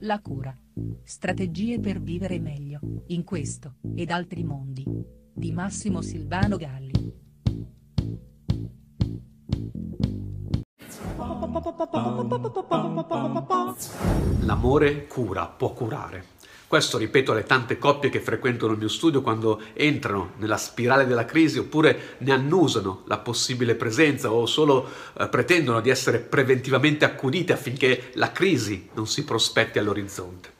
La cura. Strategie per vivere meglio, in questo, ed altri mondi. Di Massimo Silvano Galli. L'amore cura, può curare. Questo ripeto alle tante coppie che frequentano il mio studio quando entrano nella spirale della crisi oppure ne annusano la possibile presenza o solo eh, pretendono di essere preventivamente accudite affinché la crisi non si prospetti all'orizzonte.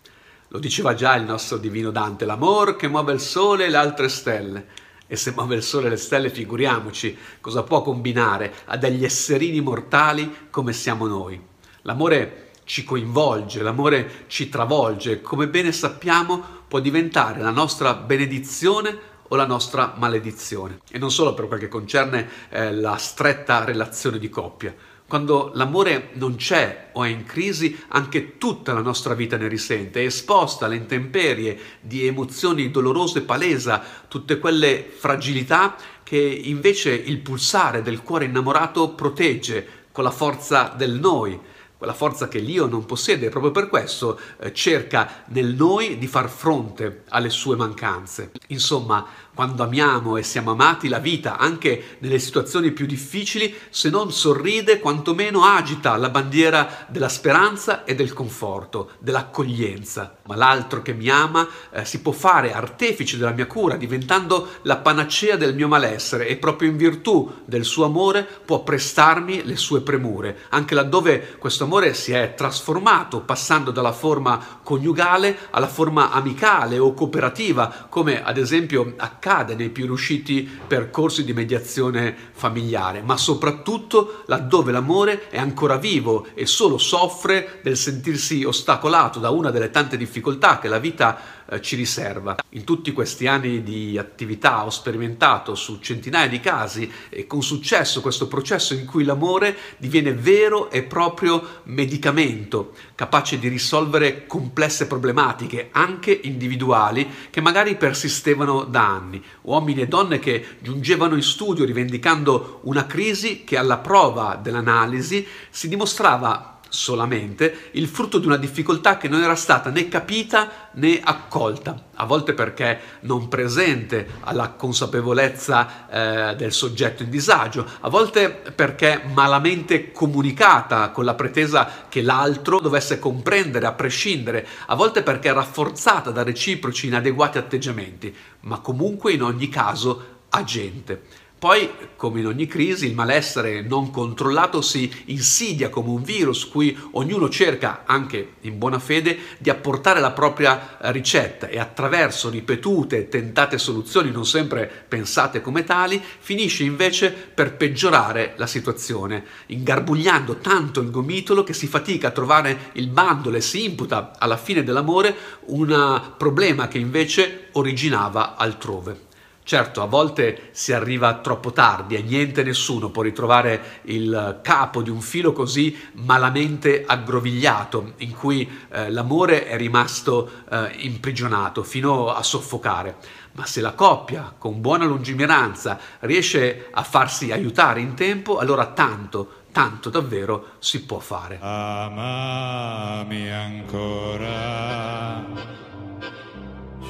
Lo diceva già il nostro divino Dante, l'amor che muove il sole e le altre stelle. E se muove il sole e le stelle, figuriamoci cosa può combinare a degli esserini mortali come siamo noi. L'amore ci coinvolge, l'amore ci travolge, come bene sappiamo può diventare la nostra benedizione o la nostra maledizione. E non solo per quel che concerne eh, la stretta relazione di coppia. Quando l'amore non c'è o è in crisi, anche tutta la nostra vita ne risente, è esposta alle intemperie di emozioni dolorose, palesa tutte quelle fragilità che invece il pulsare del cuore innamorato protegge con la forza del noi quella forza che l'io non possiede proprio per questo eh, cerca nel noi di far fronte alle sue mancanze. Insomma, quando amiamo e siamo amati, la vita, anche nelle situazioni più difficili, se non sorride, quantomeno agita la bandiera della speranza e del conforto, dell'accoglienza. Ma l'altro che mi ama eh, si può fare artefice della mia cura, diventando la panacea del mio malessere e proprio in virtù del suo amore può prestarmi le sue premure, anche laddove questo amore si è trasformato, passando dalla forma coniugale alla forma amicale o cooperativa, come ad esempio accade nei più riusciti percorsi di mediazione familiare, ma soprattutto laddove l'amore è ancora vivo e solo soffre del sentirsi ostacolato da una delle tante difficoltà che la vita eh, ci riserva. In tutti questi anni di attività ho sperimentato su centinaia di casi e con successo questo processo in cui l'amore diviene vero e proprio medicamento, capace di risolvere complesse problematiche, anche individuali, che magari persistevano da anni. Uomini e donne che giungevano in studio rivendicando una crisi che alla prova dell'analisi si dimostrava solamente il frutto di una difficoltà che non era stata né capita né accolta, a volte perché non presente alla consapevolezza eh, del soggetto in disagio, a volte perché malamente comunicata con la pretesa che l'altro dovesse comprendere a prescindere, a volte perché rafforzata da reciproci inadeguati atteggiamenti, ma comunque in ogni caso agente. Poi, come in ogni crisi, il malessere non controllato si insidia come un virus cui ognuno cerca, anche in buona fede, di apportare la propria ricetta e attraverso ripetute e tentate soluzioni non sempre pensate come tali, finisce invece per peggiorare la situazione, ingarbugliando tanto il gomitolo che si fatica a trovare il bandolo e si imputa alla fine dell'amore un problema che invece originava altrove. Certo, a volte si arriva troppo tardi e niente nessuno può ritrovare il capo di un filo così malamente aggrovigliato, in cui eh, l'amore è rimasto eh, imprigionato fino a soffocare. Ma se la coppia, con buona lungimiranza, riesce a farsi aiutare in tempo, allora tanto, tanto davvero si può fare. Amami ancora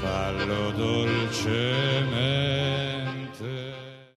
fallo dolcemente